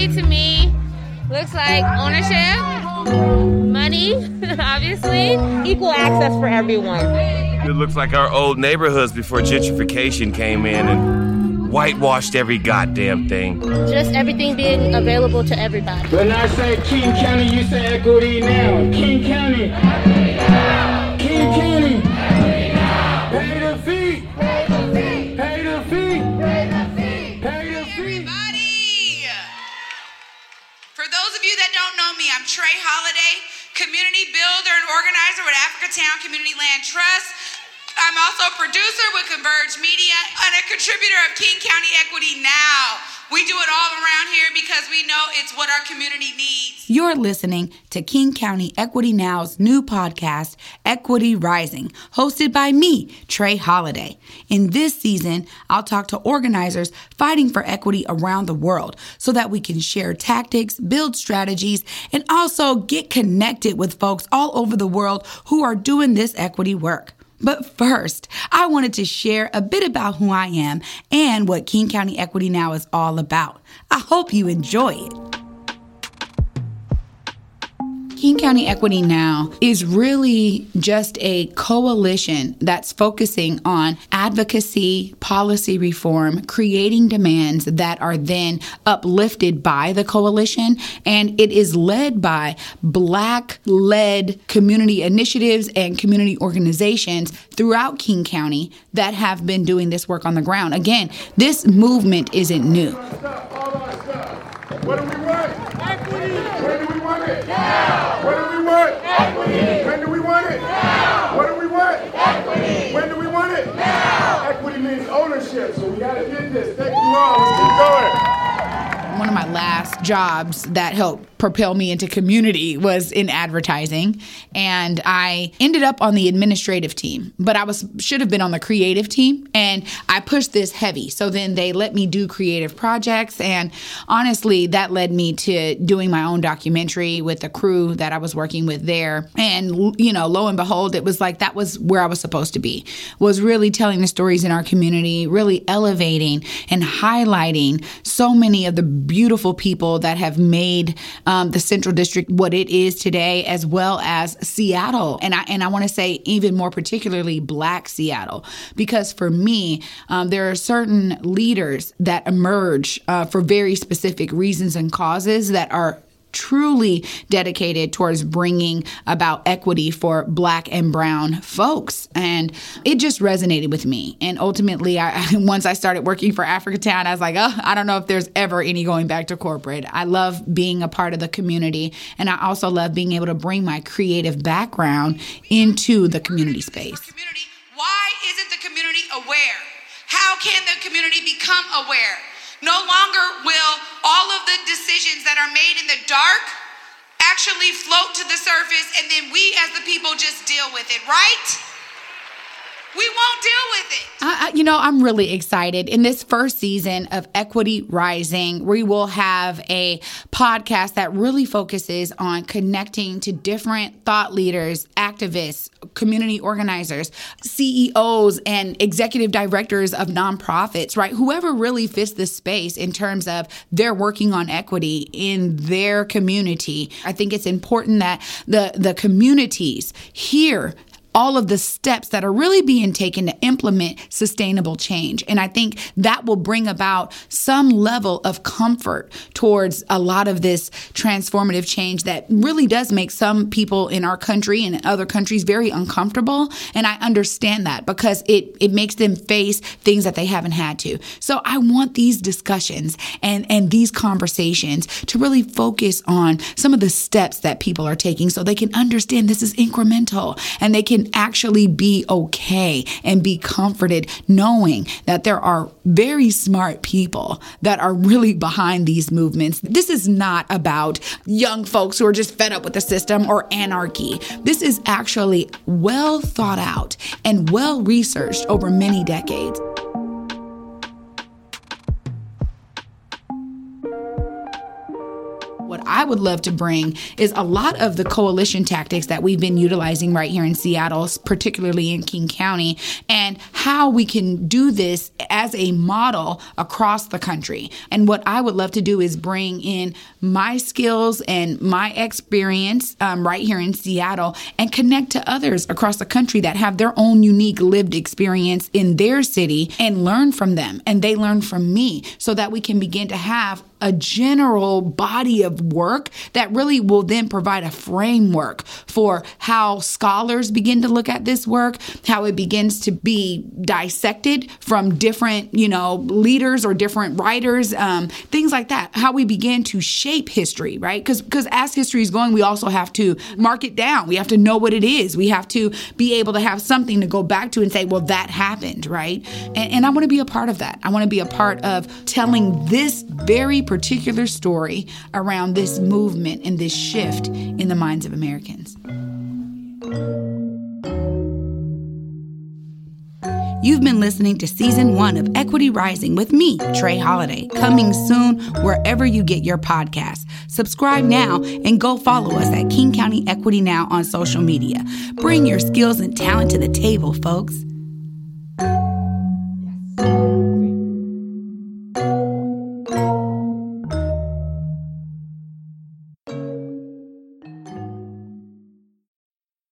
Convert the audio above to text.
equity to me looks like ownership, money, obviously, equal access for everyone. It looks like our old neighborhoods before gentrification came in and whitewashed every goddamn thing. Just everything being available to everybody. When I say King County, you say equity now. King County. King County. Don't know me, I'm Trey Holiday, community builder and organizer with Africatown Community Land Trust. I'm also a producer with Converge Media and a contributor of King County Equity Now. We do it all around here because we know it's what our community needs. You're listening to King County Equity Now's new podcast, Equity Rising, hosted by me, Trey Holiday. In this season, I'll talk to organizers fighting for equity around the world so that we can share tactics, build strategies, and also get connected with folks all over the world who are doing this equity work. But first, I wanted to share a bit about who I am and what King County Equity Now is all about. I hope you enjoy it. King County Equity Now is really just a coalition that's focusing on advocacy, policy reform, creating demands that are then uplifted by the coalition. And it is led by Black led community initiatives and community organizations throughout King County that have been doing this work on the ground. Again, this movement isn't new. What do we want? Equity. When do we want it? Now. What do we want? Equity. When do we want it? Now. What do we want? Equity. When do we want it? Now. Equity means ownership, so we gotta get this. Thank you all. Let's keep going one of my last jobs that helped propel me into community was in advertising. And I ended up on the administrative team but I was should have been on the creative team. And I pushed this heavy. So then they let me do creative projects. And honestly that led me to doing my own documentary with the crew that I was working with there. And you know lo and behold it was like that was where I was supposed to be. Was really telling the stories in our community really elevating and highlighting so many of the beautiful people that have made um, the Central District what it is today, as well as Seattle. And I and I want to say even more particularly Black Seattle, because for me, um, there are certain leaders that emerge uh, for very specific reasons and causes that are truly dedicated towards bringing about equity for black and brown folks. And it just resonated with me. And ultimately I once I started working for Africatown I was like oh I don't know if there's ever any going back to corporate. I love being a part of the community and I also love being able to bring my creative background into the community space. Community, why isn't the community aware? How can the community become aware? No longer will all of the decisions that are made in the dark actually float to the surface and then we as the people just deal with it, right? We won't deal with it. I, you know, I'm really excited. In this first season of Equity Rising, we will have a podcast that really focuses on connecting to different thought leaders, activists, community organizers, CEOs, and executive directors of nonprofits, right? Whoever really fits the space in terms of they're working on equity in their community. I think it's important that the, the communities hear all of the steps that are really being taken to implement sustainable change. And I think that will bring about some level of comfort towards a lot of this transformative change that really does make some people in our country and other countries very uncomfortable. And I understand that because it, it makes them face things that they haven't had to. So I want these discussions and, and these conversations to really focus on some of the steps that people are taking so they can understand this is incremental and they can actually be okay and be comforted knowing that there are very smart people that are really behind these movements. This is not about young folks who are just fed up with the system or anarchy. This is actually well thought out and well researched over many decades. I would love to bring is a lot of the coalition tactics that we've been utilizing right here in Seattle, particularly in King County, and how we can do this as a model across the country. And what I would love to do is bring in my skills and my experience um, right here in Seattle and connect to others across the country that have their own unique lived experience in their city and learn from them and they learn from me so that we can begin to have a general body of work that really will then provide a framework for how scholars begin to look at this work, how it begins to be dissected from different, you know, leaders or different writers, um, things like that. How we begin to shape history, right? Because because as history is going, we also have to mark it down. We have to know what it is. We have to be able to have something to go back to and say, well, that happened, right? And, and I want to be a part of that. I want to be a part of telling this very particular story around this movement and this shift in the minds of Americans. You've been listening to season one of Equity Rising with me, Trey Holiday, coming soon wherever you get your podcasts. Subscribe now and go follow us at King County Equity Now on social media. Bring your skills and talent to the table, folks.